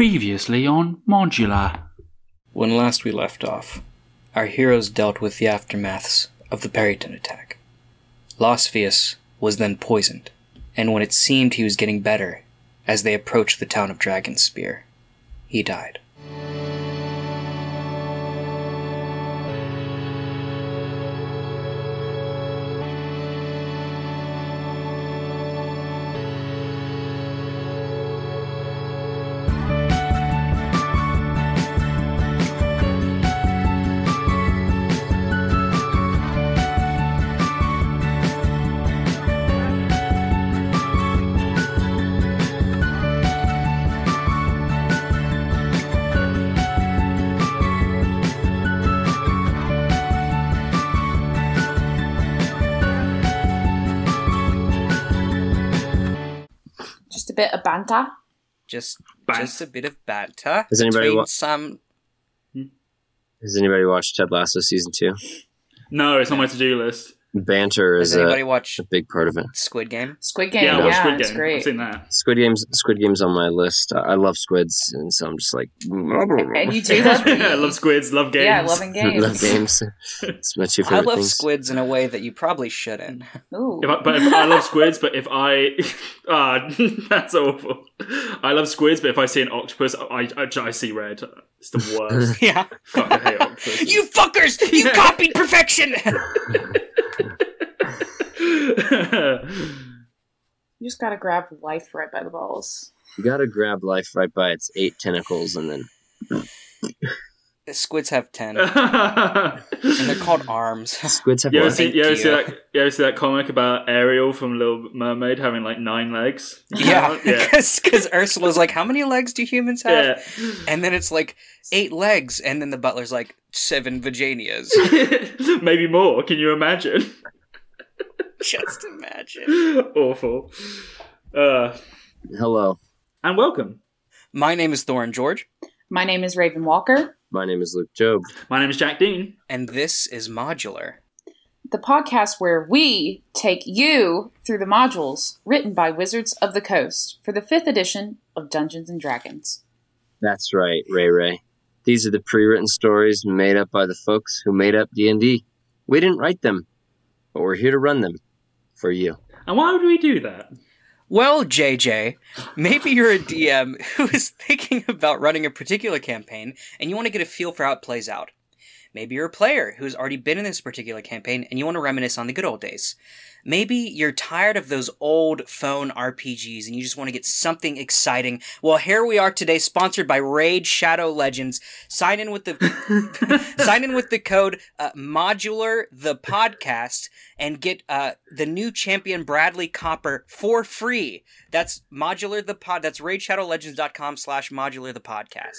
Previously on Modular. When last we left off, our heroes dealt with the aftermaths of the Peryton attack. Losvius was then poisoned, and when it seemed he was getting better, as they approached the town of Dragonspear, he died. Banter. Just, Bant- just a bit of banter Has anybody between wa- some. Hmm? Has anybody watched Ted Lasso season two? No, it's on my to do list. Banter Has is a, anybody watched a big part of it. Squid Game? Squid Game. Yeah, Yeah, I watched Squid it's Game. great. I've seen that. Squid Games, Squid Games on my list. I, I love squids, and so I'm just like, And you do love I love squids, love games. Yeah, loving games. love games. It's my two I love things. squids in a way that you probably shouldn't. Ooh. If I, but if I love squids, but if I, ah, that's awful. I love squids, but if I see an octopus, I, I, I see red. It's the worst. yeah. Fuck, I hate octopuses. You fuckers! You copied perfection! You just gotta grab life right by the balls. You gotta grab life right by its eight tentacles, and then Squids have ten, and they're called arms. squids have you ever, what? see, you, ever see that, you ever see that comic about Ariel from Little Mermaid having like nine legs? yeah, yeah. because Ursula's like, "How many legs do humans have?" Yeah. And then it's like eight legs, and then the butler's like seven vaginas, Maybe more. Can you imagine? Just imagine. Awful. Uh, Hello, and welcome. My name is Thorin George, My name is Raven Walker, my name is Luke Job. My name is Jack Dean. and this is Modular. the podcast where we take you through the modules written by Wizards of the Coast for the fifth edition of Dungeons and Dragons. That's right, Ray Ray. These are the pre-written stories made up by the folks who made up D and D. We didn't write them, but we're here to run them for you. And why would we do that? Well, JJ, maybe you're a DM who is thinking about running a particular campaign and you want to get a feel for how it plays out. Maybe you're a player who's already been in this particular campaign and you want to reminisce on the good old days. Maybe you're tired of those old phone RPGs and you just want to get something exciting. Well, here we are today, sponsored by Raid Shadow Legends. Sign in with the sign in with the code uh, modular the podcast and get uh, the new champion Bradley Copper for free. That's modular the pod. That's raidshadowlegends.com slash modular the podcast.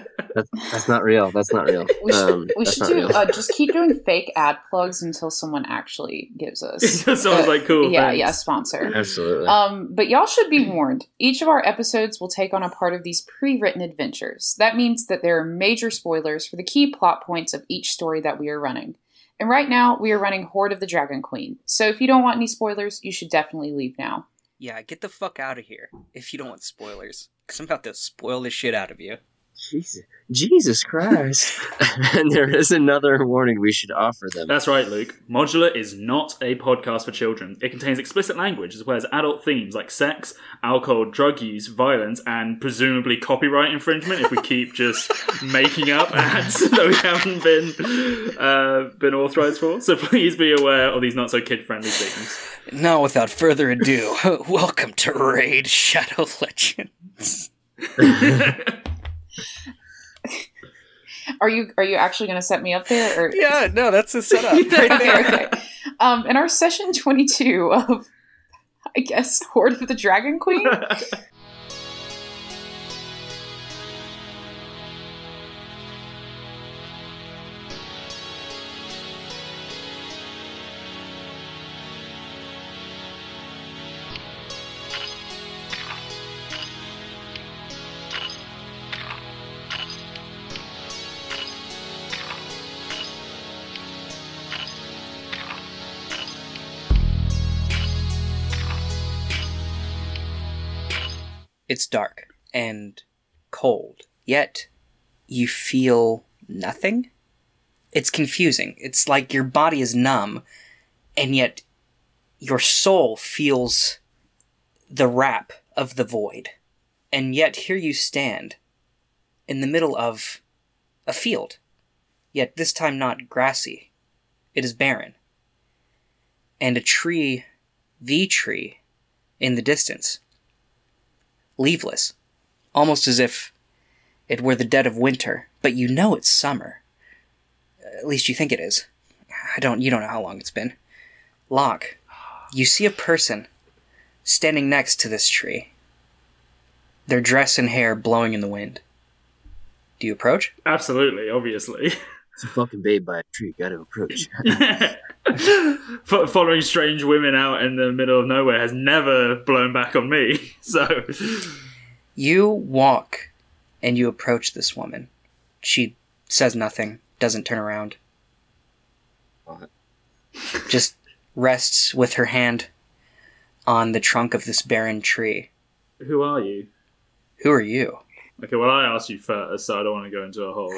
That's, that's not real. That's not real. We should, Um, we should do uh, just keep doing fake ad plugs until someone actually gives us. Someone's uh, like, cool. yeah, thanks. yeah, sponsor. Absolutely. Um, but y'all should be warned. Each of our episodes will take on a part of these pre-written adventures. That means that there are major spoilers for the key plot points of each story that we are running. And right now, we are running Horde of the Dragon Queen. So if you don't want any spoilers, you should definitely leave now. Yeah, get the fuck out of here if you don't want spoilers. Because I'm about to spoil the shit out of you. Jesus, Jesus Christ! and there is another warning we should offer them. That's right, Luke. Modular is not a podcast for children. It contains explicit language as well as adult themes like sex, alcohol, drug use, violence, and presumably copyright infringement if we keep just making up ads that we haven't been uh, been authorized for. So please be aware of these not so kid friendly themes. Now, without further ado, welcome to Raid Shadow Legends. Are you are you actually going to set me up there? Or Yeah, no, that's a setup right okay, okay. Um, in our session twenty-two of, I guess, Horde of the Dragon Queen. It's dark. and cold. Yet you feel nothing. It's confusing. It's like your body is numb, and yet your soul feels the wrap of the void. And yet here you stand in the middle of a field, yet this time not grassy. It is barren. And a tree, the tree, in the distance, leafless, almost as if it were the dead of winter, but you know it's summer. At least you think it is. I don't you don't know how long it's been. Locke, you see a person standing next to this tree. Their dress and hair blowing in the wind. Do you approach? Absolutely, obviously. It's a fucking babe by a tree. Gotta approach. Fo- Following strange women out in the middle of nowhere has never blown back on me. So, You walk and you approach this woman. She says nothing, doesn't turn around. What? Just rests with her hand on the trunk of this barren tree. who are you? Who are you? Okay, well, I asked you first, so I don't want to go into a whole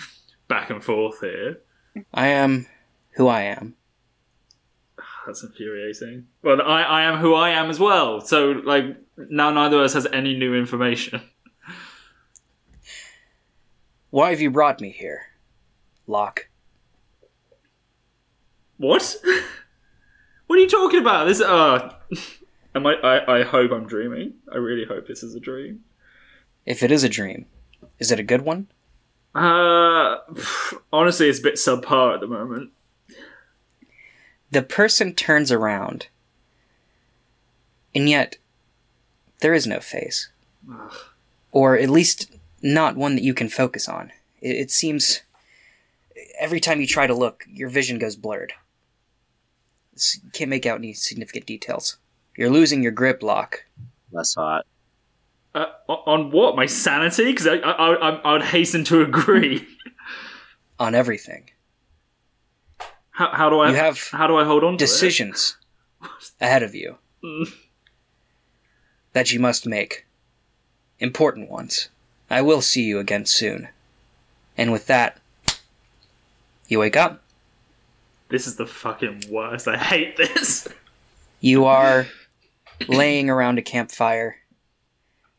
back and forth here. I am who I am. That's infuriating. Well, I, I am who I am as well. So, like, now neither of us has any new information. Why have you brought me here? Locke. What? what are you talking about? This, uh, am I, I, I hope I'm dreaming. I really hope this is a dream. If it is a dream, is it a good one? Uh, honestly, it's a bit subpar at the moment. The person turns around, and yet there is no face. Ugh. or at least not one that you can focus on. It, it seems every time you try to look, your vision goes blurred. S- You can't make out any significant details. You're losing your grip, Locke. Less hot. Uh, on what? My sanity? Because I, I, I, I would hasten to agree. on everything. How, how do I? You have how do I hold on to Decisions ahead of you Mm. that you must make. Important ones. I will see you again soon. And with that, you wake up. This is the fucking worst. I hate this. You are laying around a campfire.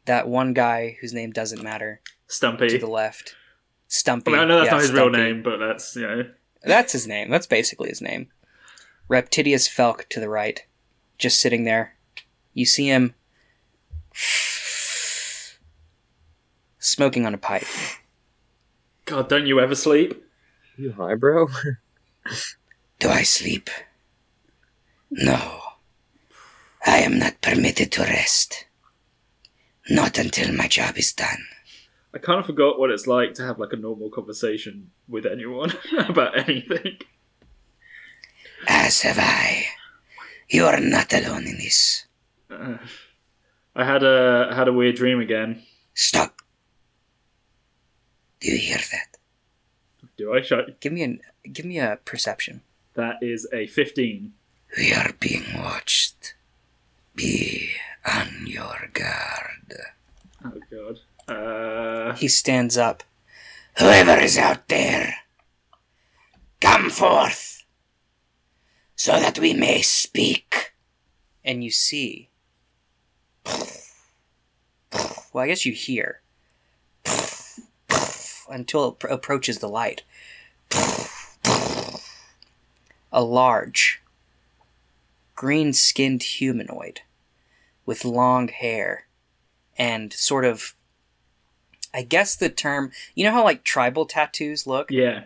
That one guy whose name doesn't matter Stumpy. to the left. Stumpy. I mean, I know that's Yeah, not his real name, but that's you know. That's his name. That's basically his name. Reptidius Felk to the right, just sitting there. You see him smoking on a pipe. God, don't you ever sleep? You high, bro? Do I sleep? No. I am not permitted to rest. Not until my job is done. I kind of forgot what it's like to have like a normal conversation with anyone about anything. As have I. You are not alone in this. Uh, I had a I had a weird dream again. Stop. Do you hear that? Do I shut? Give me an give me a perception. That is a fifteen. We are being watched. Be on your guard. Oh god. Uh, He stands up. Whoever is out there, come forth, so that we may speak. And you see. Well, I guess you hear. Until it pr- approaches the light. A large, green skinned humanoid with long hair and sort of I guess the term, you know how like tribal tattoos look? yeah.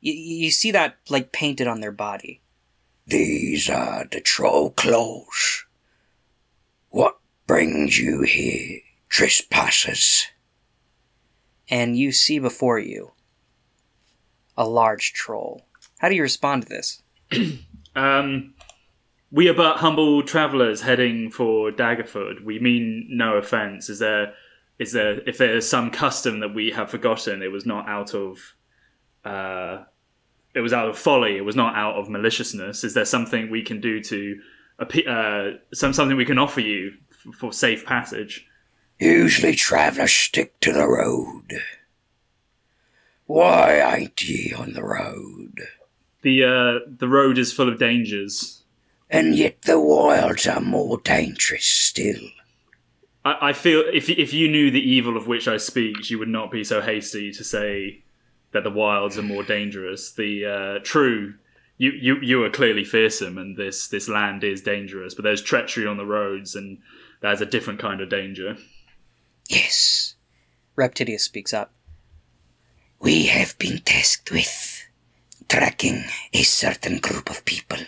You, you see that like painted on their body. These are the troll clothes. What brings you here, trespassers? And you see before you a large troll. How do you respond to this? Um, we are but humble travellers heading for Daggerford. We mean no offence. Is there, is there, if there is some custom that we have forgotten, it was not out of, uh, it was out of folly. It was not out of maliciousness. Is there something we can do to, uh, some something we can offer you f- for safe passage? Usually travellers stick to the road. Why ain't ye on the road? The uh, the road is full of dangers. And yet the wilds are more dangerous still. I, I feel if if you knew the evil of which I speak, you would not be so hasty to say that the wilds are more dangerous. The uh, true, you, you you are clearly fearsome, and this this land is dangerous. But there's treachery on the roads, and there's a different kind of danger. Yes, Reptidius speaks up. we have been tasked with tracking a certain group of people.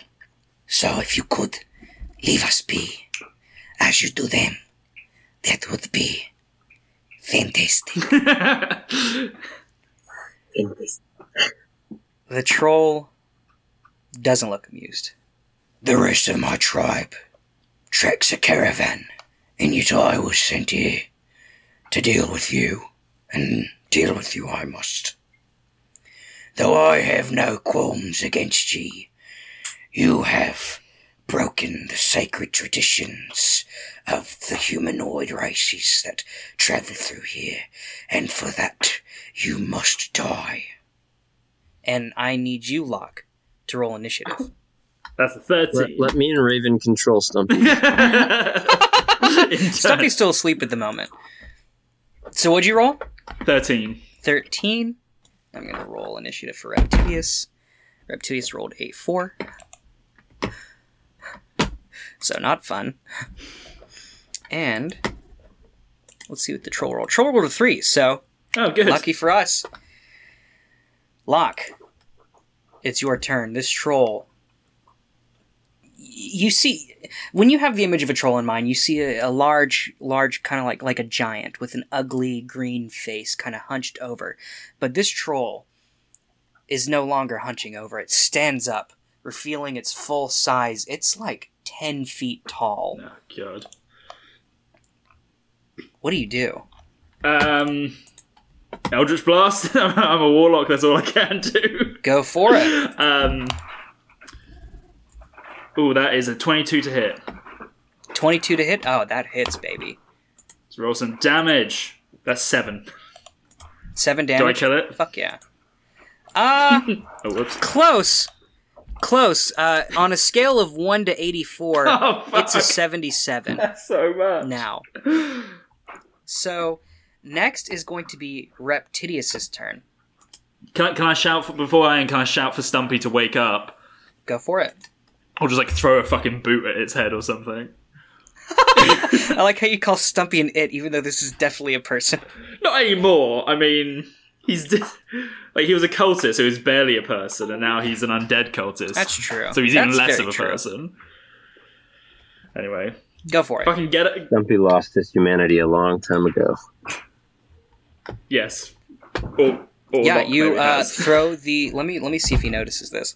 So if you could leave us be as you do them, that would be fantastic. The troll doesn't look amused. The rest of my tribe tracks a caravan, and yet I was sent here to deal with you, and deal with you I must. Though I have no qualms against ye, you have broken the sacred traditions humanoid races that travel through here, and for that you must die. And I need you, Locke, to roll initiative. That's a Let, thirteen. let me and Raven control Stumpy. Stumpy's still asleep at the moment. So what'd you roll? Thirteen. 13. I'm going to roll initiative for Reptidius. Reptidius rolled a 4. So not fun. And let's see what the troll rolled. Troll rolled a 3, so Oh, good. lucky for us. Locke, it's your turn. This troll. You see, when you have the image of a troll in mind, you see a, a large, large, kind of like like a giant with an ugly green face, kind of hunched over. But this troll is no longer hunching over. It stands up, revealing its full size. It's like ten feet tall. Oh, God. What do you do? Um, Eldritch Blast. I'm a warlock. That's all I can do. Go for it. Um. Oh, that is a 22 to hit. Twenty-two to hit. Oh, that hits, baby. Let's roll some damage. That's seven. Seven damage. Do I kill it? Fuck yeah. Uh, Oh, whoops. close. Close. Uh, on a scale of 1 to 84, Oh, it's a 77 That's so much. now. So, next is going to be Reptidius's turn. Can I, can I shout for, before I end? Can I shout for Stumpy to wake up, Go for it. or just like throw a fucking boot at its head or something? I like how you call Stumpy an it, even though this is definitely a person. Not anymore. I mean, he's like he was a cultist, so he's barely a person, and now he's an undead cultist. That's true. So he's even That's less of a true. person. Anyway, Go for it. fucking get it. Stumpy lost his humanity a long time ago. Yes. Or, or yeah, you uh, throw the. Let me let me see if he notices this.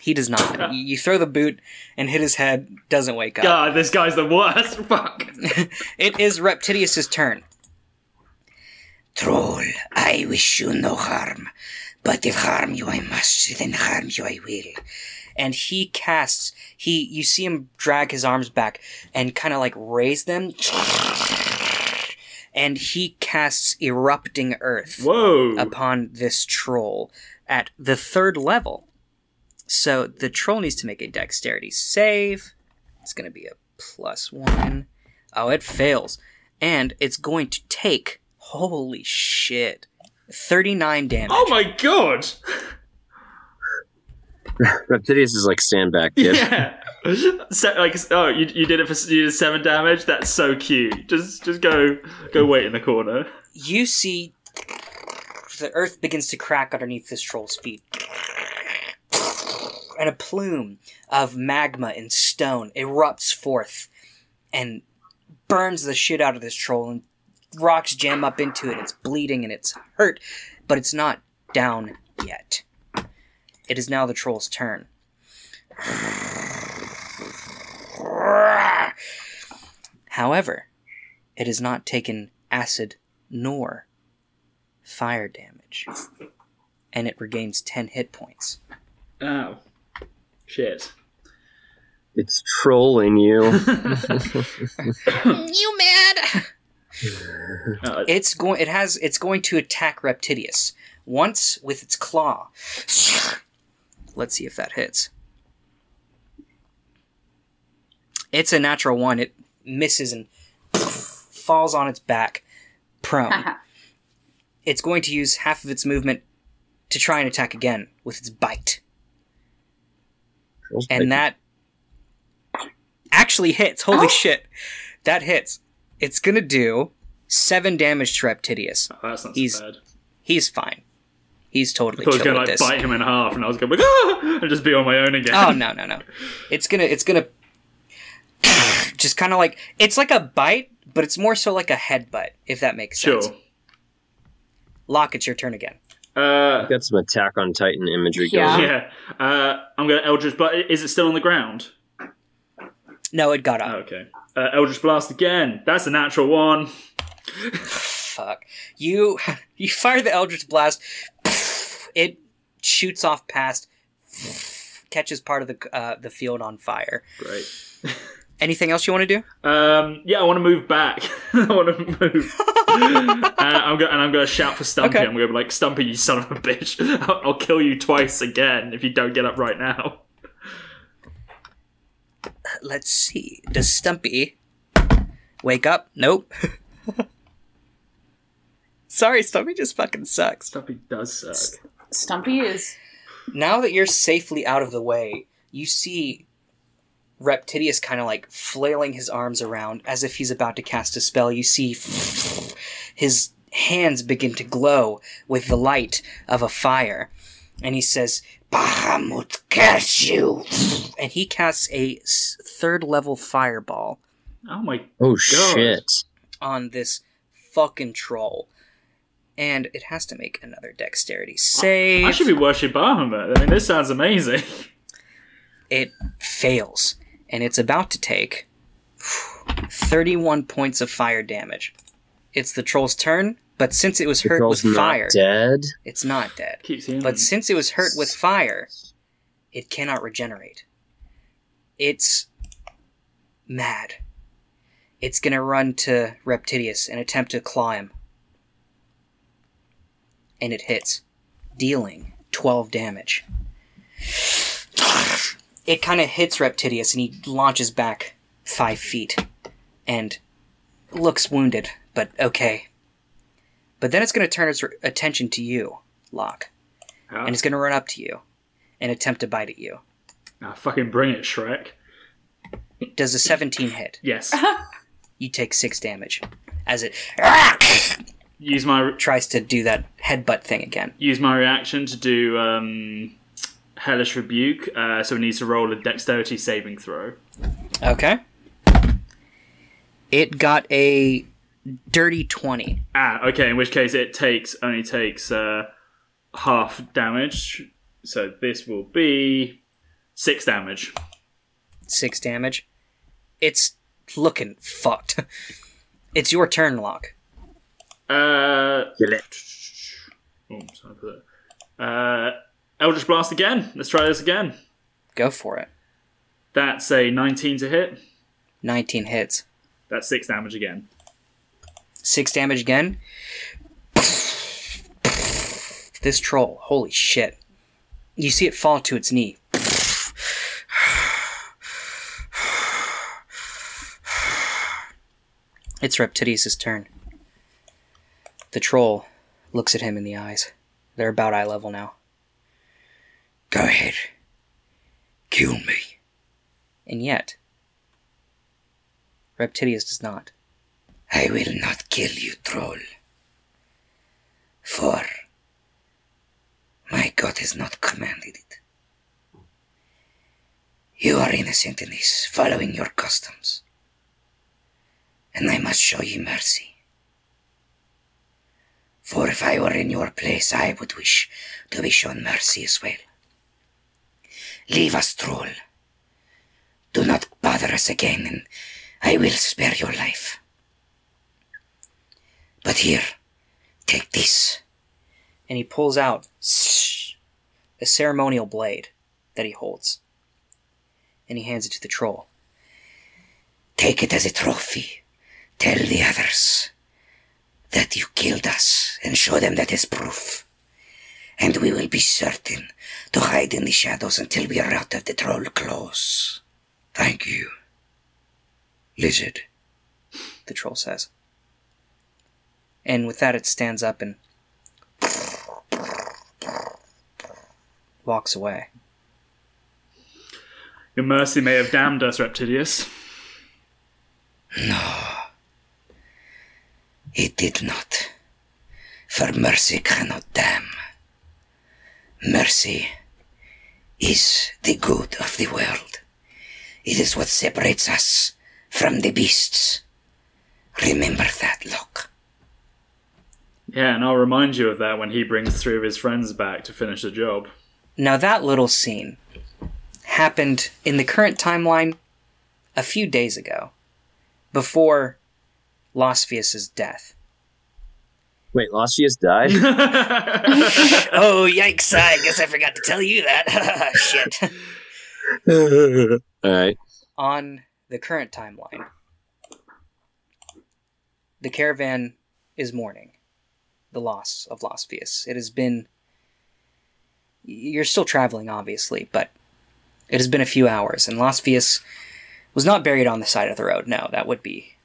He does not. You, you throw the boot and hit his head. Doesn't wake up. God, this guy's the worst. Fuck. It is Reptidius's turn. Troll, I wish you no harm, but if harm you I must, then harm you I will. and he casts he you see him drag his arms back and kind of like raise them and he casts erupting earth Whoa. upon this troll at the third level so the troll needs to make a dexterity save it's going to be a plus one. Oh, it fails and it's going to take holy shit 39 damage Oh my god. Reptidius is like stand back, kid. Yeah. Se- like oh, you, you did it for you did seven damage. That's so cute. Just just go go wait in the corner. you see the earth begins to crack underneath this troll's feet. And a plume of magma and stone erupts forth and burns the shit out of this troll, and rocks jam up into it. It's bleeding and it's hurt, but it's not down yet. It is now the troll's turn. However, it has not taken acid nor fire damage, and it regains 10 hit points. Oh, shit. It's trolling you. You mad? Uh, It's going. It has. It's going to attack Reptidius once with its claw. Let's see if that hits. It's a natural one. It misses and falls on its back, prone. it's going to use half of its movement to try and attack again with its bite, and that actually hits. Holy Oh. shit, that hits. It's gonna do seven damage to Reptidius. oh, that's not He's- so bad. He's fine. He's I totally thought I was gonna like this. bite him in half, and I was gonna like, ah! and just be on my own again. Oh no no no! It's gonna it's gonna just kind of like it's like a bite, but it's more so like a headbutt. If that makes Sure. sense. Lock, it's your turn again. Uh, Got some Attack on Titan imagery Yeah. going. yeah. Uh, I'm gonna Eldritch. But is it still on the ground? No, it got Oh, up. okay. Uh, Eldritch Blast again. That's a natural one. Fuck you! You fire the Eldritch blast. It shoots off past, catches part of the uh, the field on fire. Great. Anything else you want to do? Um, yeah, I want to move back. I want to move. uh, I'm go- and I'm going to shout for Stumpy. Okay. I'm going to be like, Stumpy, you son of a bitch. I'll, I'll kill you twice again if you don't get up right now. Let's see. Does Stumpy wake up? Nope. Sorry, Stumpy just fucking sucks. Stumpy does suck. Stumpy is now that you're safely out of the way, you see Reptidius kind of like flailing his arms around as if he's about to cast a spell. You see his hands begin to glow with the light of a fire. And he says, Bahamut curse you! and he casts a third level fireball Oh my. Oh God. shit! on this fucking troll. And it has to make another dexterity save. I should be worshipping Bahamut. I mean, this sounds amazing. it fails and it's about to take 31 points of fire damage it's the troll's turn but since it was The hurt with girl's not fire dead. it's not dead Keeps healing. but since it was hurt with fire it cannot regenerate it's mad it's gonna run to reptidius and attempt to claw him and it hits dealing 12 damage it kind of hits Reptidius and he launches back five feet and looks wounded, but okay. But then it's going to turn its attention to you, Locke, and it's going to run up to you and attempt to bite at you. ah, fucking bring it, Shrek. Does a 17 hit? Yes. You take six damage as it use my tries to do that headbutt thing again. use my reaction to do um, hellish rebuke. Uh, so it needs to roll a dexterity saving throw. Okay. It got a dirty 20. Ah, okay. In which case, it takes only takes uh, half damage. So this will be six damage. six damage. It's looking fucked. it's your turn, Locke. Uh, Kill it. oh, sorry for that. Uh, Eldritch Blast again. Let's try this again. Go for it. That's a 19 to hit. 19 hits. That's six damage again. Six damage again. This troll, holy shit. You see it fall to its knee. It's Reptidius' turn. The troll looks at him in the eyes. They're about eye level now. Go ahead. Kill me. And yet, Reptidius does not. I will not kill you, troll. For my God has not commanded it. You are innocent in this, following your customs. And I must show you mercy. For if I were in your place, I would wish to be shown mercy as well. Leave us, troll. Do not bother us again, and I will spare your life. But here, take this. and he pulls out a ceremonial blade that he holds. And he hands it to the troll. Take it as a trophy. Tell the others that you killed us and show them that as proof. And we will be certain to hide in the shadows until we are out of the troll claws. Thank you, lizard. the troll says. And with that, it stands up and walks away. Your mercy may have damned us, Reptidius. It did not. For mercy cannot damn. Mercy is the good of the world. It is what separates us from the beasts. Remember that, Locke. Yeah, and I'll remind you of that when he brings three of his friends back to finish the job. Now, that little scene happened in the current timeline a few days ago, before Losvius' death. Wait, Losvius died? oh, yikes! I guess I forgot to tell you that. Shit. All right. On the current timeline, the caravan is mourning the loss of Losvius. It has been. You're still traveling, obviously, but it has been a few hours, and Losvius was not buried on the side of the road. No, that would be.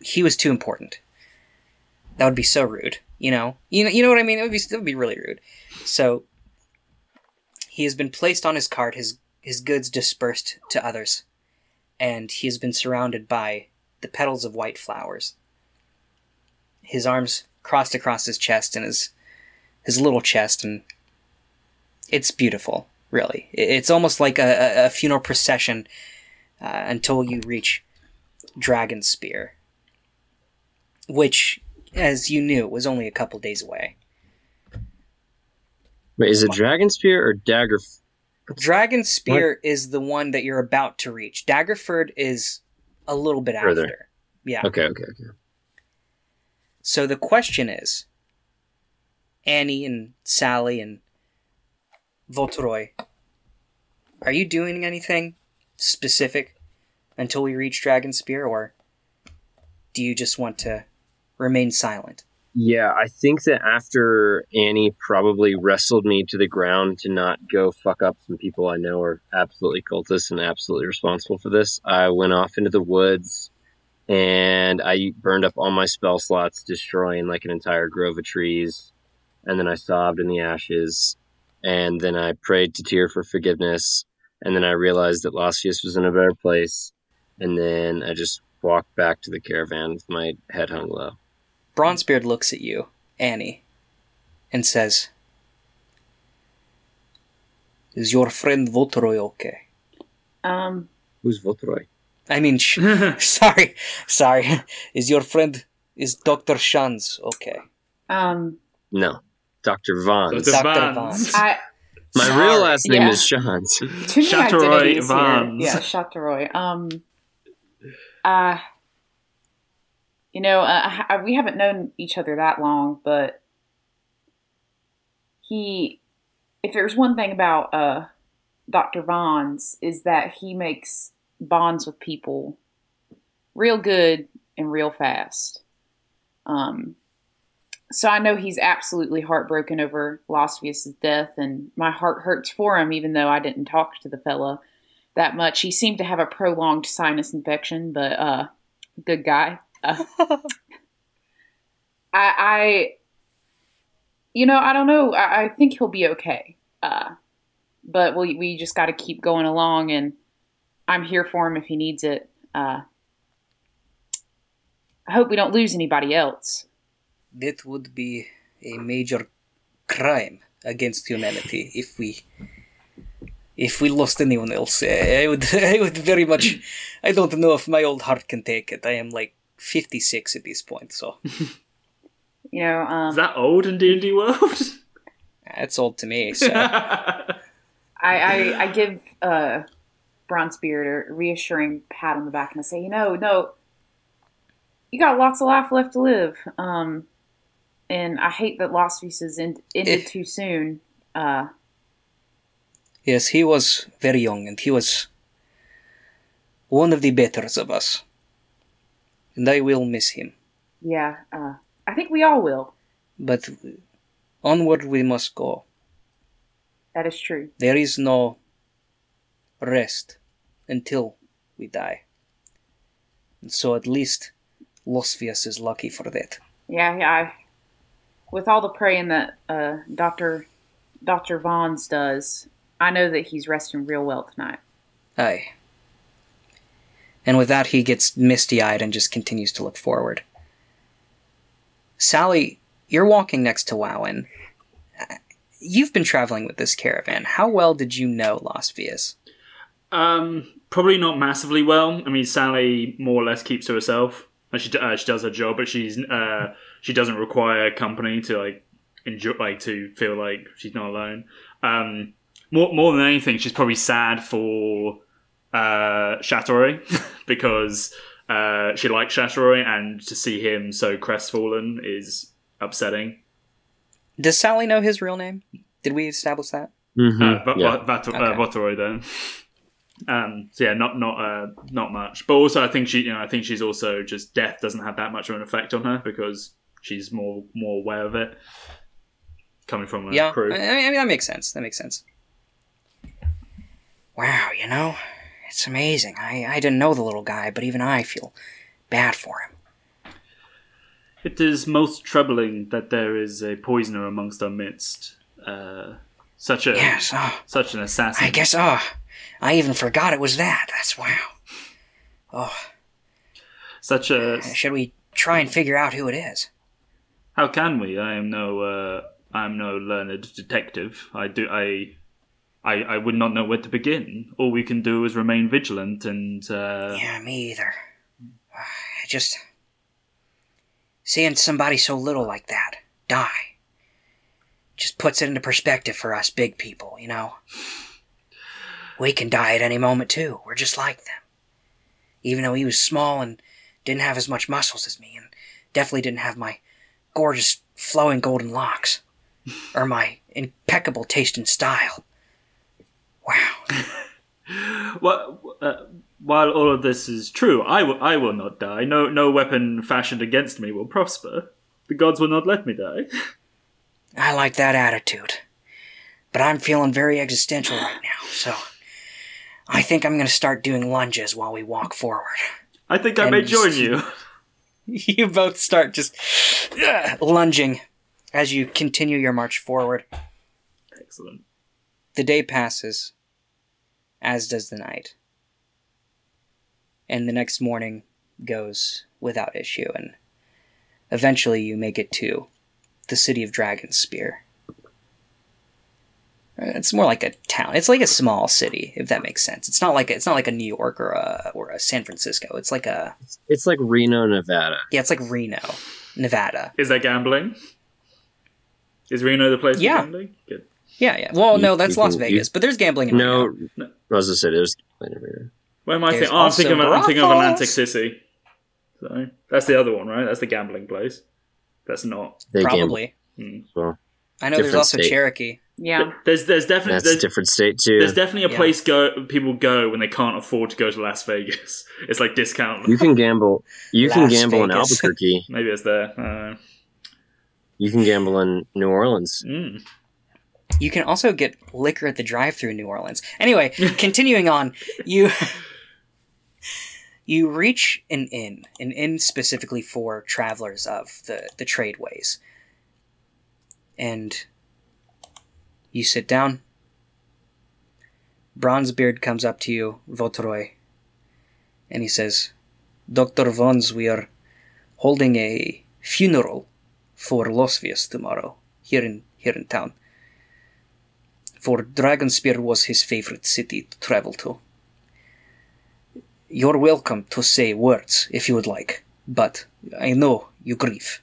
He was too important. That would be so rude. You know, you know, you know what I mean. It would be, it would be really rude. So he has been placed on his cart. His his goods dispersed to others, and he has been surrounded by the petals of white flowers. His arms crossed across his chest and his his little chest, and it's beautiful. Really, it's almost like a, a, funeral procession uh, until you reach Dragon Spear, which, as you knew, was only a couple days away. Wait, is it Dragon Spear or Dagger? Dragon Spear is the one that you're about to reach. Daggerford is a little bit Further. after. Yeah. Okay, okay, okay. So the question is Annie and Sally and Voltoroy, are you doing anything specific until we reach Dragon Spear, or do you just want to remain silent? Yeah, I think that after Annie probably wrestled me to the ground to not go fuck up some people I know are absolutely cultists and absolutely responsible for this, I went off into the woods and I burned up all my spell slots, destroying like an entire grove of trees. And then I sobbed in the ashes. And then I prayed to Tyr for forgiveness. And then I realized that Losvius was in a better place. And then I just walked back to the caravan with my head hung low. Bronzebeard looks at you, Annie, and says, Is your friend Voltoroy okay? Um, Who's Votroy? I mean, sh- sorry, sorry. Is your friend, is Dr. Shanz okay? um, No, Dr. Vons. Dr. Dr. Vans. I My Sorry. real last name Yeah. is Shans. too many Chateauroy identities here. Vans. Yeah, Chateauroy. Um, uh, you know, uh, I, we haven't known each other that long, but he, if there's one thing about uh, Dr. Vons, is that he makes bonds with people real good and real fast. Um, so I know he's absolutely heartbroken over Losvius' death, and my heart hurts for him, even though I didn't talk to the fella that much. He seemed to have a prolonged sinus infection, but uh, good guy. I, I, you know, I don't know. I, I think he'll be okay. Uh, but we we just got to keep going along, and I'm here for him if he needs it. Uh, I hope we don't lose anybody else. That would be a major crime against humanity if we if we lost anyone else. I would I would very much I don't know if my old heart can take it. I am like 56 at this point, so You know, um, Is that old in D and D world? that's old to me. So I, I, I give uh, Bronzebeard a reassuring pat on the back and I say, you know, no, you got lots of life left to live. Um, and I hate that Losvius' end, ended Eh. too soon. Uh, yes, he was very young and he was one of the betters of us. And I will miss him. yeah, uh, I think we all will. But onward we must go. That is true. There is no rest until we die. And so at least Losvius is lucky for that. Yeah, yeah. I, with all the praying that uh, Doctor Doctor Vons does, I know that he's resting real well tonight. Aye. And with that, he gets misty eyed and just continues to look forward. Sally, you're walking next to Wowen. Uh, You've been traveling with this caravan. How well did you know Losvius? Um, probably not massively well. I mean, Sally more or less keeps to herself. And she uh, she does her job, but she's uh she doesn't require company to like enjoy like to feel like she's not alone. Um, more more than anything, she's probably sad for uh Chateauroy because uh she likes Chateauroy, and to see him so crestfallen is upsetting. Does Sally know his real name? Did we establish that? Mhm. Uh, Va- yeah. Va- Vat- uh, Okay. Votoroy then. Um, so yeah, not not uh, not much. But also, I think she, you know, I think she's also just death doesn't have that much of an effect on her because she's more more aware of it coming from a yeah, crew. I, I mean that makes sense. That makes sense. Wow, you know, it's amazing. I I didn't know the little guy, but even I feel bad for him. It is most troubling that there is a poisoner amongst our midst. Uh, such a Yes, oh, such an assassin. I guess. Oh, I even forgot it was that. That's wow. Oh, Such a should we try and figure out who it is? how can we? I am no uh, I am no learned detective. I do I. I, I would not know where to begin. All we can do is remain vigilant and uh, Yeah, me either. Just seeing somebody so little like that die just puts it into perspective for us big people, you know. We can die at any moment too. We're just like them. Even though he was small and didn't have as much muscles as me, and definitely didn't have my gorgeous flowing golden locks, or my impeccable taste and style. Wow. Well, uh, while all of this is true, I will, not die. No, no weapon fashioned against me will prosper. The gods will not let me die. I like that attitude. But I'm feeling very existential right now, so I think I'm going to start doing lunges while we walk forward. I think I And may join you. You both start just ugh, lunging as you continue your march forward. Excellent. The day passes, as does the night. And the next morning goes without issue, and eventually you make it to the city of Dragonspear. It's more like a town. It's like a small city, if that makes sense. It's not like it's not like a New York or a or a San Francisco. It's like a It's like Reno, Nevada. yeah, it's like Reno, Nevada. Is there gambling? Is Reno the place Yeah. for gambling? Good. Yeah, yeah. Well, You- no, that's you Las can- Vegas, but there's gambling in No, Reno. No. I was gonna say there's Reno. Where am I thinking? Oh, I'm thinking, of, I'm thinking of. Atlantic City. So that's the other one, right? That's the gambling place. That's not. They gamble Probably. Hmm. well. I know there's also state. Cherokee. Yeah. There's there's definitely That's there's, a different state too. there's definitely a Yeah. place go people go when they can't afford to go to Las Vegas. It's like discount. you can gamble. You can Las gamble in Albuquerque. Maybe it's there. Uh, You can gamble in New Orleans. mm. You can also get liquor at the drive-through in New Orleans. Anyway, continuing on, you you reach an inn, an inn specifically for travelers of the the tradeways, and you sit down. Bronzebeard comes up to you, Votoroy, and he says, "Doctor Vons, we are holding a funeral for Losvius tomorrow here in here in town." For Dragonspear was his favorite city to travel to. You're welcome to say words if you would like, but I know you grieve,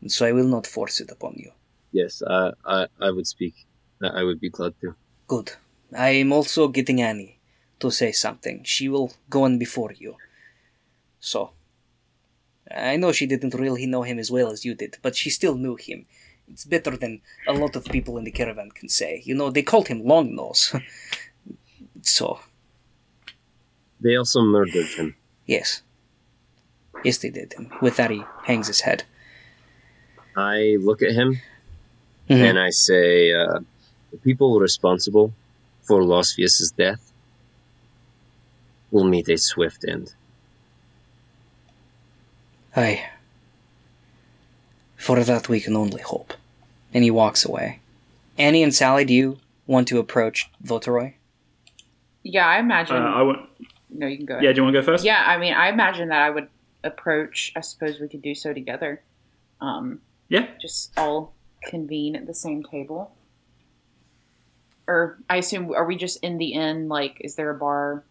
and so I will not force it upon you. Yes, uh, I I would speak. I would be glad to. Good. I am also getting Annie to say something. She will go on before you. So, I know she didn't really know him as well as you did, but she still knew him. It's better than a lot of people in the caravan can say. You know, they called him Long Nose. so, They also murdered him. Yes. Yes, they did. And with that, he hangs his head. I look at him Mhm. and I say, uh, "The people responsible for Losvius's death will meet a swift end." Aye. For that we can only hope. And he walks away. Annie and Sally, do you want to approach Votoroy? Yeah, I Uh, imagine. I want, no, you can go. Ahead. yeah, do you want to go first? Yeah, I mean, I imagine that I would approach. I suppose we could do so together. Um, Yeah. just all convene at the same table. Or I assume, are we just in the inn? Like, is there a bar?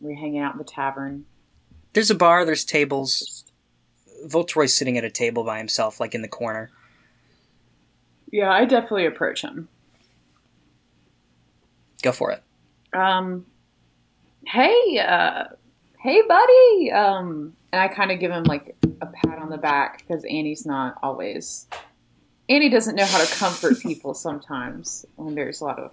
We're hanging out in the tavern. There's a bar, there's tables. Just Voltoroy's sitting at a table by himself, like in the corner. Yeah, I definitely approach him. Go for it. Um, hey, uh, hey, buddy. Um, and I kind of give him like a pat on the back because Annie's not always. Annie doesn't know how to comfort people sometimes when there's a lot of.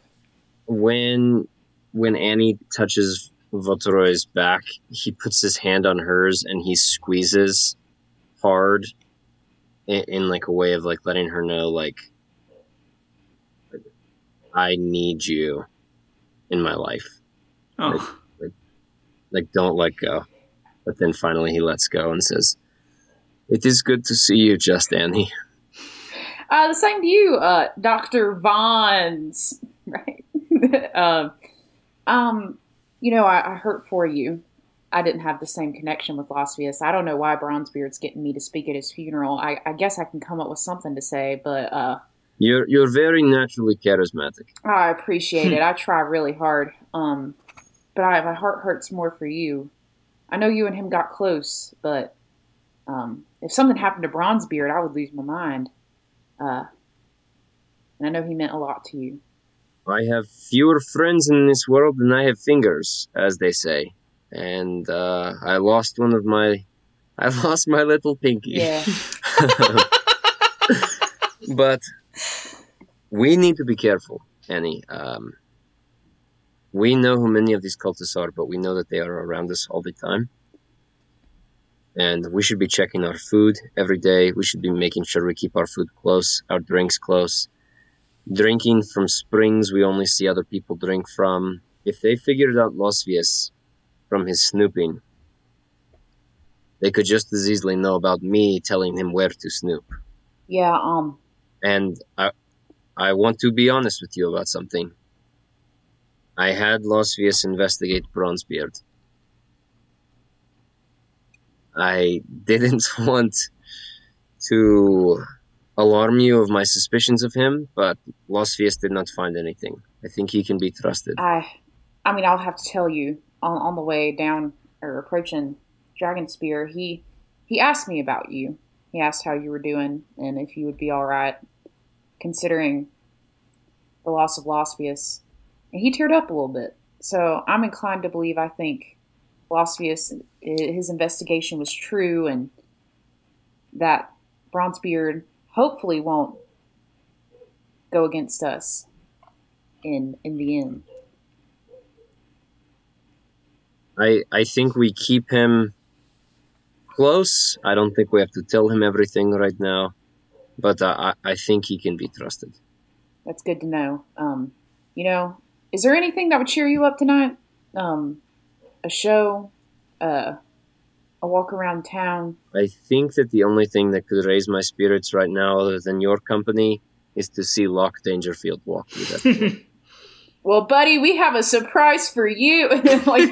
when when Annie touches Votoroy's back, he puts his hand on hers and he squeezes hard in, in like a way of like letting her know like I need you in my life. Oh, Like don't let go. But then finally he lets go and says, "It is good to see you, just Annie." Uh, the same to you, uh, Doctor Vons. Right. um, um, you know, I, I hurt for you. I didn't have the same connection with Losvius. I don't know why Bronzebeard's getting me to speak at his funeral. I, I guess I can come up with something to say, but uh, You're you're very naturally charismatic. I appreciate it. I try really hard. Um, but I, my heart hurts more for you. I know you and him got close, but um, if something happened to Bronzebeard, I would lose my mind. Uh, and I know he meant a lot to you. I have fewer friends in this world than I have fingers, as they say. And uh, I lost one of my, I lost my little pinky. Yeah. but we need to be careful, Annie. Um, we know who many of these cultists are, but we know that they are around us all the time. And we should be checking our food every day. We should be making sure we keep our food close, our drinks close. Drinking from springs we only see other people drink from. If they figured out Losvius from his snooping, they could just as easily know about me telling him where to snoop. Yeah, um, And I, I want to be honest with you about something. I had Losvius investigate Bronzebeard. I didn't want to alarm you of my suspicions of him, but Losvius did not find anything. I think he can be trusted. I, I mean, I'll have to tell you on on the way down or approaching Dragonspear, he he asked me about you. He asked how you were doing and if you would be all right, considering the loss of Losvius. And he teared up a little bit. So I'm inclined to believe I think Losvius, his investigation was true, and that Bronzebeard hopefully won't go against us in in the end. I I think we keep him close. I don't think we have to tell him everything right now, but I I I think he can be trusted. That's good to know. Um, you know, is there anything that would cheer you up tonight? Um, a show, uh, a walk around town. I think that the only thing that could raise my spirits right now, other than your company, is to see Locke Dangerfield walk through that. Well, buddy, we have a surprise for you. like, Please,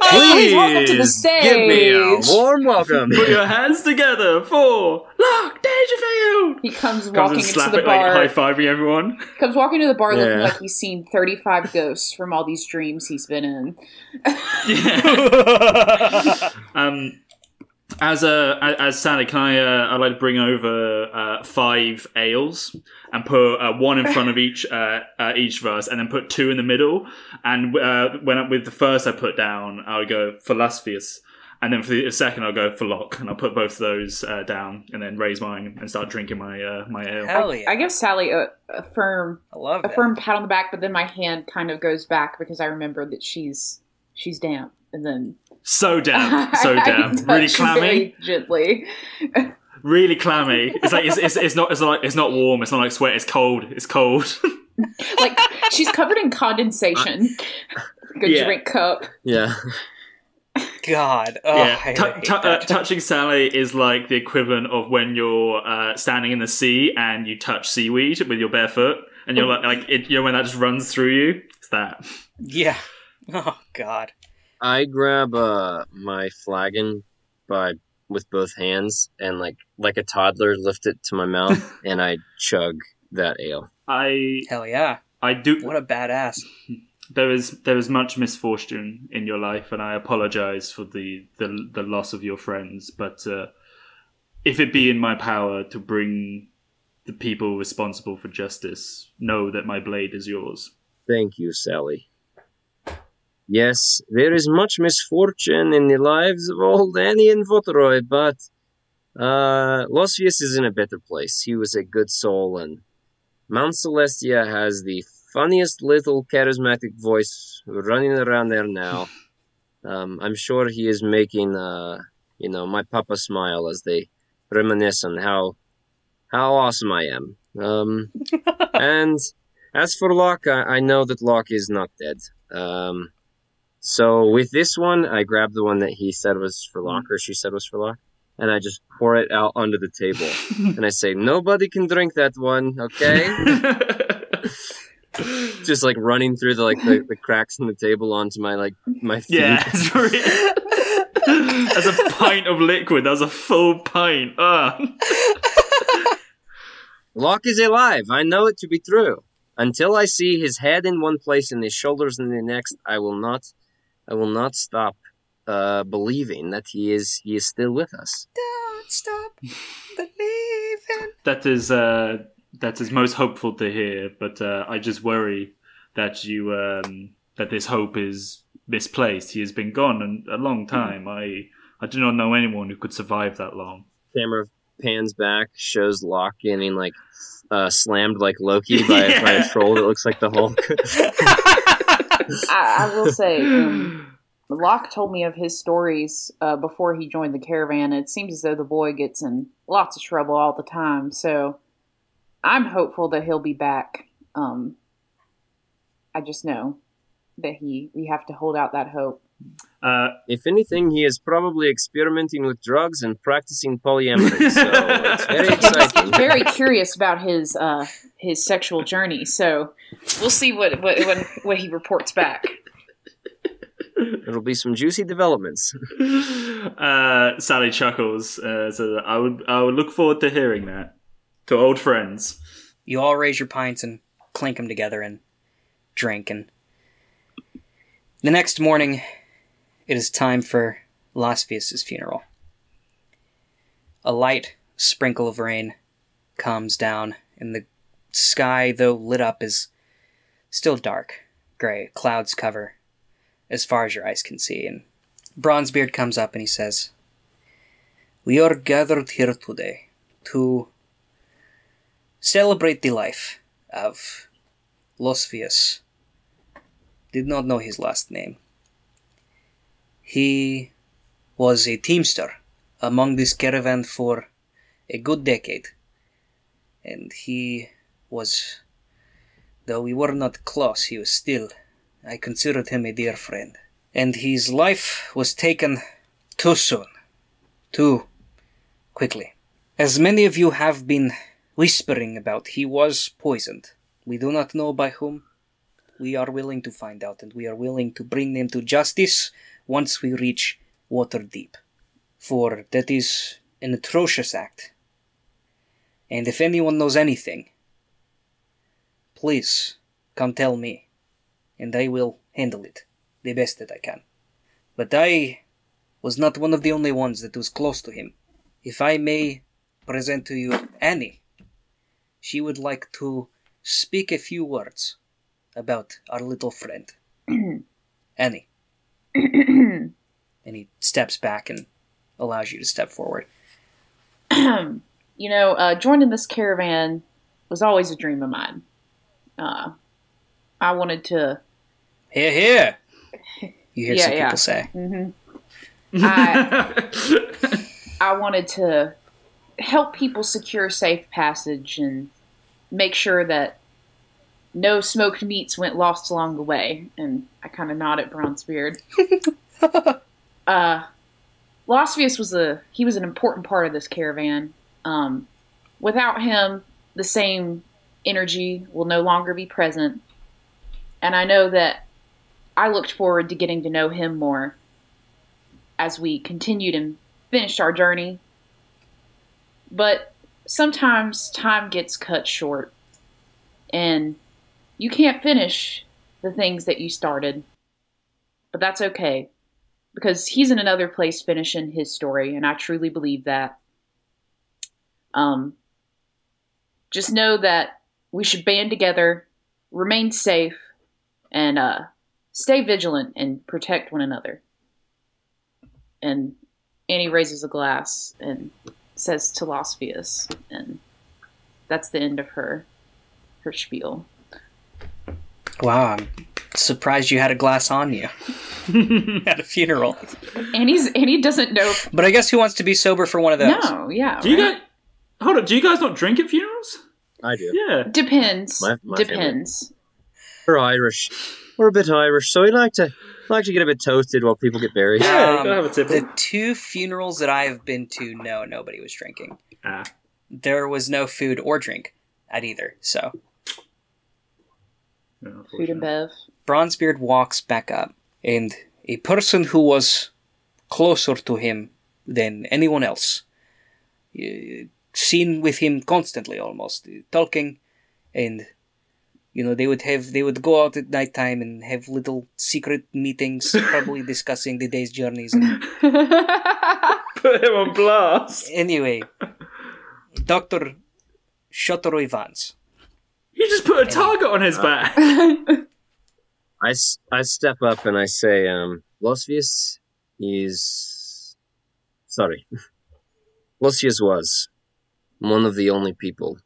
Please welcome to the stage. Give me a warm welcome. put your hands together for Locke Dangerfield. He comes Comes walking and into the it like bar. high fiving everyone. comes walking to the bar looking like he's seen thirty-five ghosts from all these dreams he's been in. Yeah. um, as a as Sally, can I? Uh, I'd like to bring over uh, five ales and put uh, one in front of each uh, uh, each of us, and then put two in the middle. And uh, when I, with the first I put down, I'll go for Losvius, and then for the second I'll go for Locke, and I'll put both of those uh, down, and then raise mine and start drinking my uh, my ale. Hell yeah. I give Sally a, a firm I love a that. firm pat on the back, but then my hand kind of goes back because I remember that she's she's damp, and then So damn, so I damn, really clammy. gently. really clammy. It's like it's, it's, it's not it's not it's not warm. It's not like sweat. It's cold. It's cold. Like she's covered in condensation. Good Yeah. drink cup. Yeah. God. Oh, yeah, I Tu- hate tu- uh, touching Sally is like the equivalent of when you're uh, standing in the sea and you touch seaweed with your bare foot, and you're like, like it, you know, when that just runs through you. It's that. yeah. Oh God. I grab uh my flagon by with both hands and like like a toddler lift it to my mouth and I chug that ale. I Hell yeah. I do. What a badass. There is there is much misfortune in your life, and I apologize for the the, the loss of your friends. But uh, if it be in my power to bring the people responsible for justice, know that my blade is yours. Thank you, Sally. Yes, there is much misfortune in the lives of old Annie and Votoroy, but uh, Losvius is in a better place. He was a good soul, and Mount Celestia has the funniest little charismatic voice running around there now. Um, I'm sure he is making, uh, you know, my papa smile as they reminisce on how how awesome I am. Um, and as for Locke, I, I know that Locke is not dead. Um, so with this one, I grab the one that he said was for Locke, or she said was for Locke, and I just pour it out onto the table. and I say, nobody can drink that one, okay? just like running through the like the, the cracks in the table onto my like my feet. yeah, That's a pint of liquid. That's a full pint. Ah. Locke is alive. I know it to be true. Until I see his head in one place and his shoulders in the next, I will not, I will not stop uh, believing that he is he is still with us. Don't stop believing. That is uh, that is most hopeful to hear, but uh, I just worry that you um, that this hope is misplaced. He has been gone an- a long time. I I do not know anyone who could survive that long. Camera pans back, shows Locke getting like uh, slammed like Loki by, by a troll that looks like the Hulk. I, I will say, um, Locke told me of his stories uh, before he joined the caravan. It seems as though the boy gets in lots of trouble all the time. So I'm hopeful that he'll be back. Um, I just know that he we have to hold out that hope. Uh, if anything, he is probably experimenting with drugs and practicing polyamory. So it's very exciting. very curious about his uh, his sexual journey. So we'll see what what what, what he reports back. It'll be some juicy developments. uh, Sally chuckles. Uh, so I would I would look forward to hearing that. To old friends. You all raise your pints and clink them together and drink. And the next morning, it is time for Losvius' funeral. A light sprinkle of rain comes down, and the sky, though lit up, is still dark, gray. Clouds cover as far as your eyes can see. And Bronzebeard comes up and he says, We are gathered here today to celebrate the life of Losvius. Did not know his last name. He was a teamster among this caravan for a good decade. And he was, though we were not close, he was still, I considered him a dear friend. And his life was taken too soon, too quickly. As many of you have been whispering about, he was poisoned. We do not know by whom. We are willing to find out, and we are willing to bring them to justice once we reach Waterdeep. For that is an atrocious act. And if anyone knows anything, please come tell me, and I will handle it the best that I can. But I was not one of the only ones that was close to him. If I may present to you Annie, she would like to speak a few words about our little friend. Annie. and he steps back and allows you to step forward. you know, uh, joining this caravan was always a dream of mine. Uh, I wanted to. Here, here! You hear Yeah, some yeah. people say. mhm. I I wanted to help people secure safe passage and make sure that no smoked meats went lost along the way. And I kind of nod at Bronzebeard. uh, Losvius was a he was an important part of this caravan. Um, without him, the same energy will no longer be present. And I know that I looked forward to getting to know him more as we continued and finished our journey. But sometimes time gets cut short, and you can't finish the things that you started. But that's okay, because he's in another place finishing his story, and I truly believe that. Um, just know that we should band together, remain safe, and uh, stay vigilant and protect one another. And Annie raises a glass and says to Losvius, and that's the end of her her spiel. Wow, I'm surprised you had a glass on you at a funeral. Annie's Annie doesn't know. But I guess who wants to be sober for one of those? No, yeah, Do you right? guys hold up? Do you guys not drink at funerals? I do. Yeah. depends. My- my family. depends. We're Irish. We're a bit Irish, so we like to like to get a bit toasted while people get buried. Yeah, Um, gotta have a tipple. The two funerals that I have been to, no, nobody was drinking. Ah. There was no food or drink at either. So Yeah, Food and bev. Bronzebeard walks back up, and a person who was closer to him than anyone else, seen with him constantly almost, uh, talking, and you know they would have they would go out at night time and have little secret meetings, probably discussing the day's journeys. And Put him on blast. anyway, Doctor Shotoroy Vance. You just put a target on his back. I, s- I step up and I say, um, Losvius is. Sorry. Losvius was one of the only people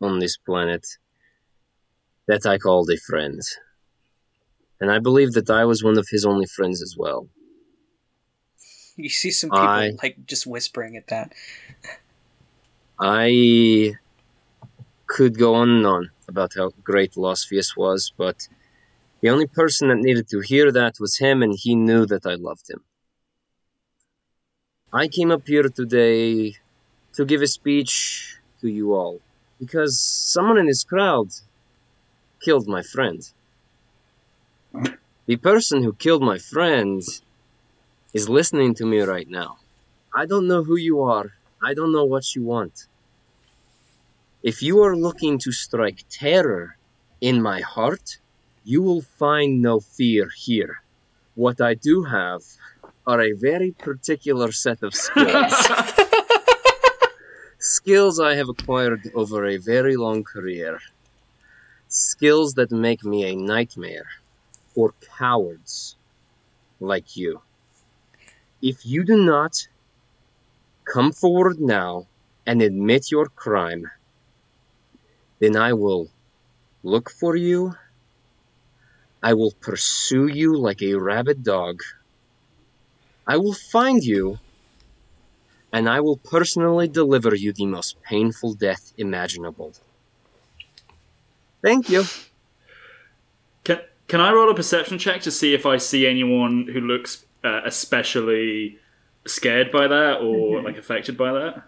on this planet that I called a friend. And I believe that I was one of his only friends as well. You see some people I- like just whispering at that. I could go on and on about how great Losvius was, but the only person that needed to hear that was him, and he knew that I loved him. I came up here today to give a speech to you all because someone in this crowd killed my friend. The person who killed my friend is listening to me right now. I don't know who you are. I don't know what you want. If you are looking to strike terror in my heart, you will find no fear here. What I do have are a very particular set of skills. skills I have acquired over a very long career. Skills that make me a nightmare for cowards like you. If you do not come forward now and admit your crime, then I will look for you. I will pursue you like a rabid dog. I will find you, and I will personally deliver you the most painful death imaginable. Thank you. Can can I roll a perception check to see if I see anyone who looks uh, especially scared by that or like affected by that?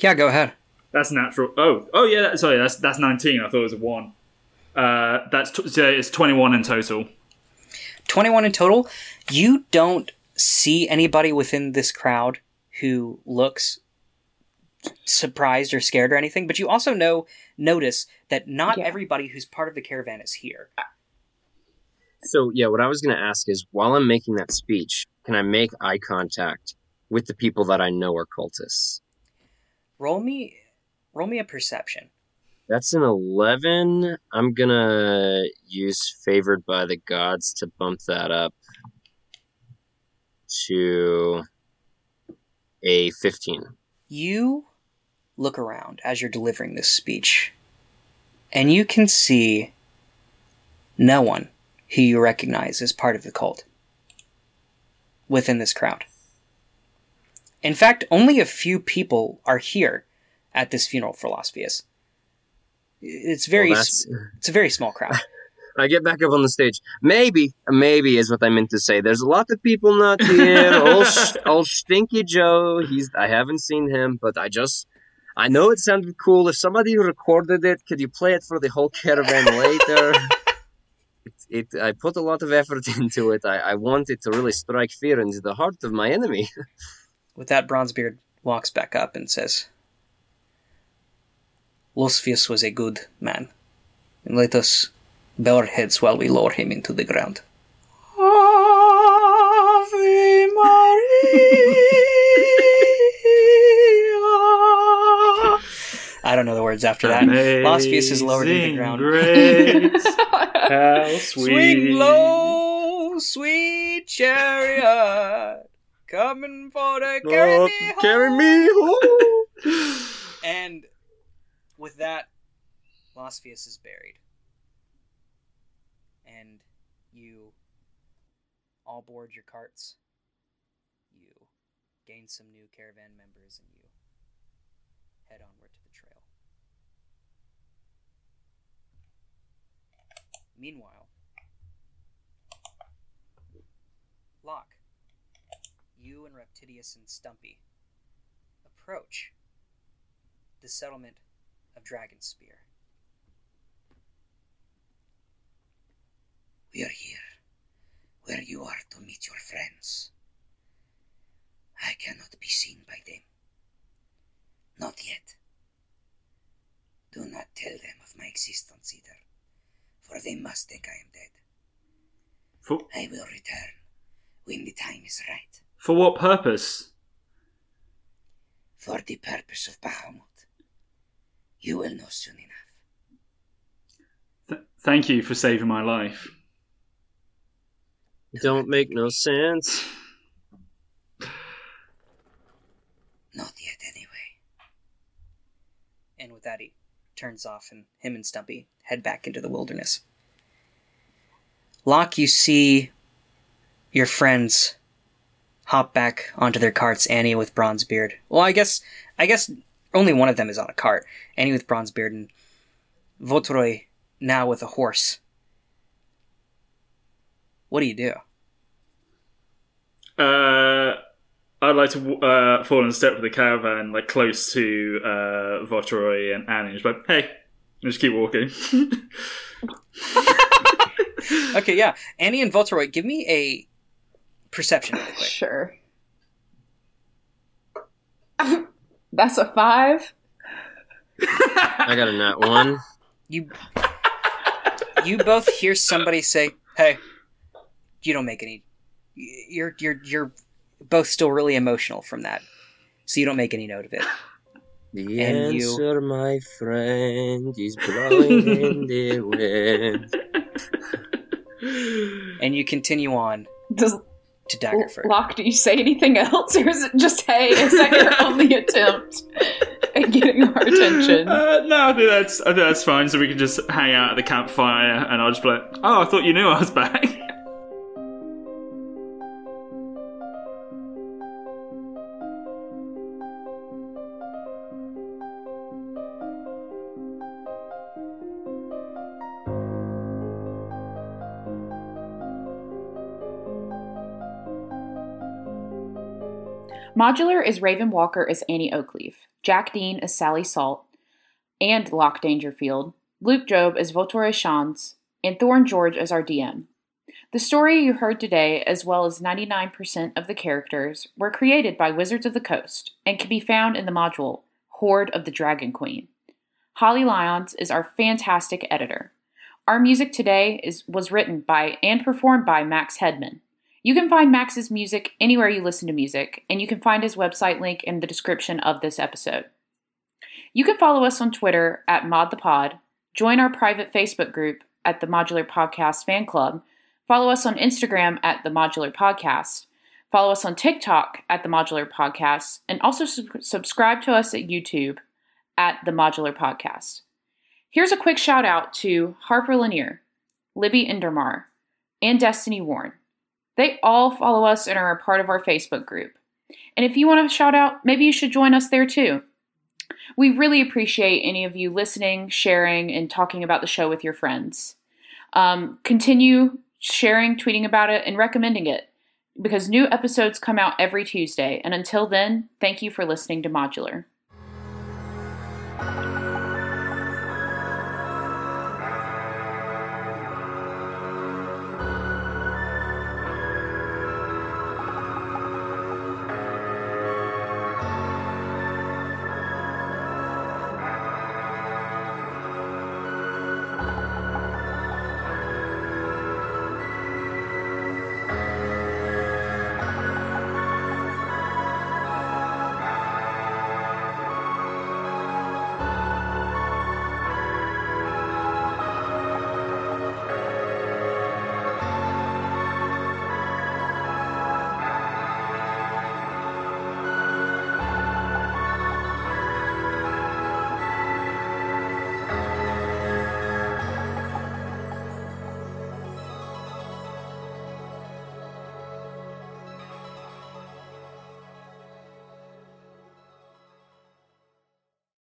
Yeah, go ahead. That's natural. Oh, oh yeah. That, sorry, that's that's nineteen. I thought it was a one. Uh, that's t- so it's twenty one in total. 21 in total. You don't see anybody within this crowd who looks surprised or scared or anything, but you also know notice that not Yeah. everybody who's part of the caravan is here. So, yeah, what I was going to ask is while I'm making that speech, can I make eye contact with the people that I know are cultists? Roll me roll me a perception. That's an 11. I'm going to use Favored by the Gods to bump that up to a 15. You look around as you're delivering this speech, and you can see no one who you recognize as part of the cult within this crowd. In fact, only a few people are here at this funeral for Losvius. It's very well, it's a very small crowd. I get back up on the stage. Maybe, maybe is what I meant to say. There's a lot of people not here. old, sh- old Stinky Joe. He's. I haven't seen him, but I just. I know it sounded cool. If somebody recorded it, could you play it for the whole caravan later? it, it. I put a lot of effort into it. I, I wanted to really strike fear into the heart of my enemy. With that, Bronzebeard walks back up and says, Losvius was a good man, and let us bow our heads while we lower him into the ground. Ave Maria. I don't know the words after that. Losvius is lowered into the ground. Grace, how sweet. Swing low, sweet chariot, coming for to oh, carry Oh, me carry me home. And with that, Losvius is buried. And you all board your carts. You gain some new caravan members and you head onward to the trail. Meanwhile, Locke, you and Reptidius and Stumpy approach the settlement of Dragonspear. We are here, where you are to meet your friends. I cannot be seen by them. Not yet. Do not tell them of my existence either, for they must think I am dead. For, I will return when the time is right, for what purpose? for the purpose of Bahamut. You will know soon enough. Th- thank you for saving my life. Don't make no sense. Not yet, anyway. And with that, he turns off, and him and Stumpy head back into the wilderness. Locke, you see your friends hop back onto their carts. Annie with Bronzebeard. Well, I guess, I guess only one of them is on a cart. Annie with Bronzebeard and Votroy now with a horse. What do you do? Uh, I'd like to uh, fall in step with the caravan, like close to uh, Votoroy and Annie. Just like, hey, just keep walking. Okay, yeah. Annie and Votroy, give me a perception really quick. Sure. That's a five. I got a nat one. you you both hear somebody say, "Hey, you don't make any. You're you're you're both still really emotional from that, so you don't make any note of it." The And you- answer, my friend, is blowing in the wind. And you continue on Does to Daggerford. Locke, do you say anything else, or is it just hey? Is that your only attempt at getting our attention? Uh, no, I think that's I think that's fine. So we can just hang out at the campfire, and I'll just be like, "Oh, I thought you knew I was back." Modular is Raven Walker as Annie Oakleaf, Jack Dean as Sally Salt and Locke Dangerfield, Luke Job as Votore Shans, and Thorne George as our DM. The story you heard today, as well as 99% of the characters, were created by Wizards of the Coast and can be found in the module Horde of the Dragon Queen. Holly Lyons is our fantastic editor. Our music today is, was written by and performed by Max Hedman. You can find Max's music anywhere you listen to music, and you can find his website link in the description of this episode. You can follow us on Twitter at ModThePod, join our private Facebook group at the Modular Podcast Fan Club, follow us on Instagram at the Modular Podcast, follow us on TikTok at the Modular Podcast, and also sub- subscribe to us at YouTube at the Modular Podcast. Here's a quick shout out to Harper Lanier, Libby Endermar, and Destiny Warren. They all follow us and are a part of our Facebook group. And if you want to shout out, maybe you should join us there too. We really appreciate any of you listening, sharing, and talking about the show with your friends. Um, continue sharing, tweeting about it, and recommending it because new episodes come out every Tuesday. And until then, thank you for listening to Modular.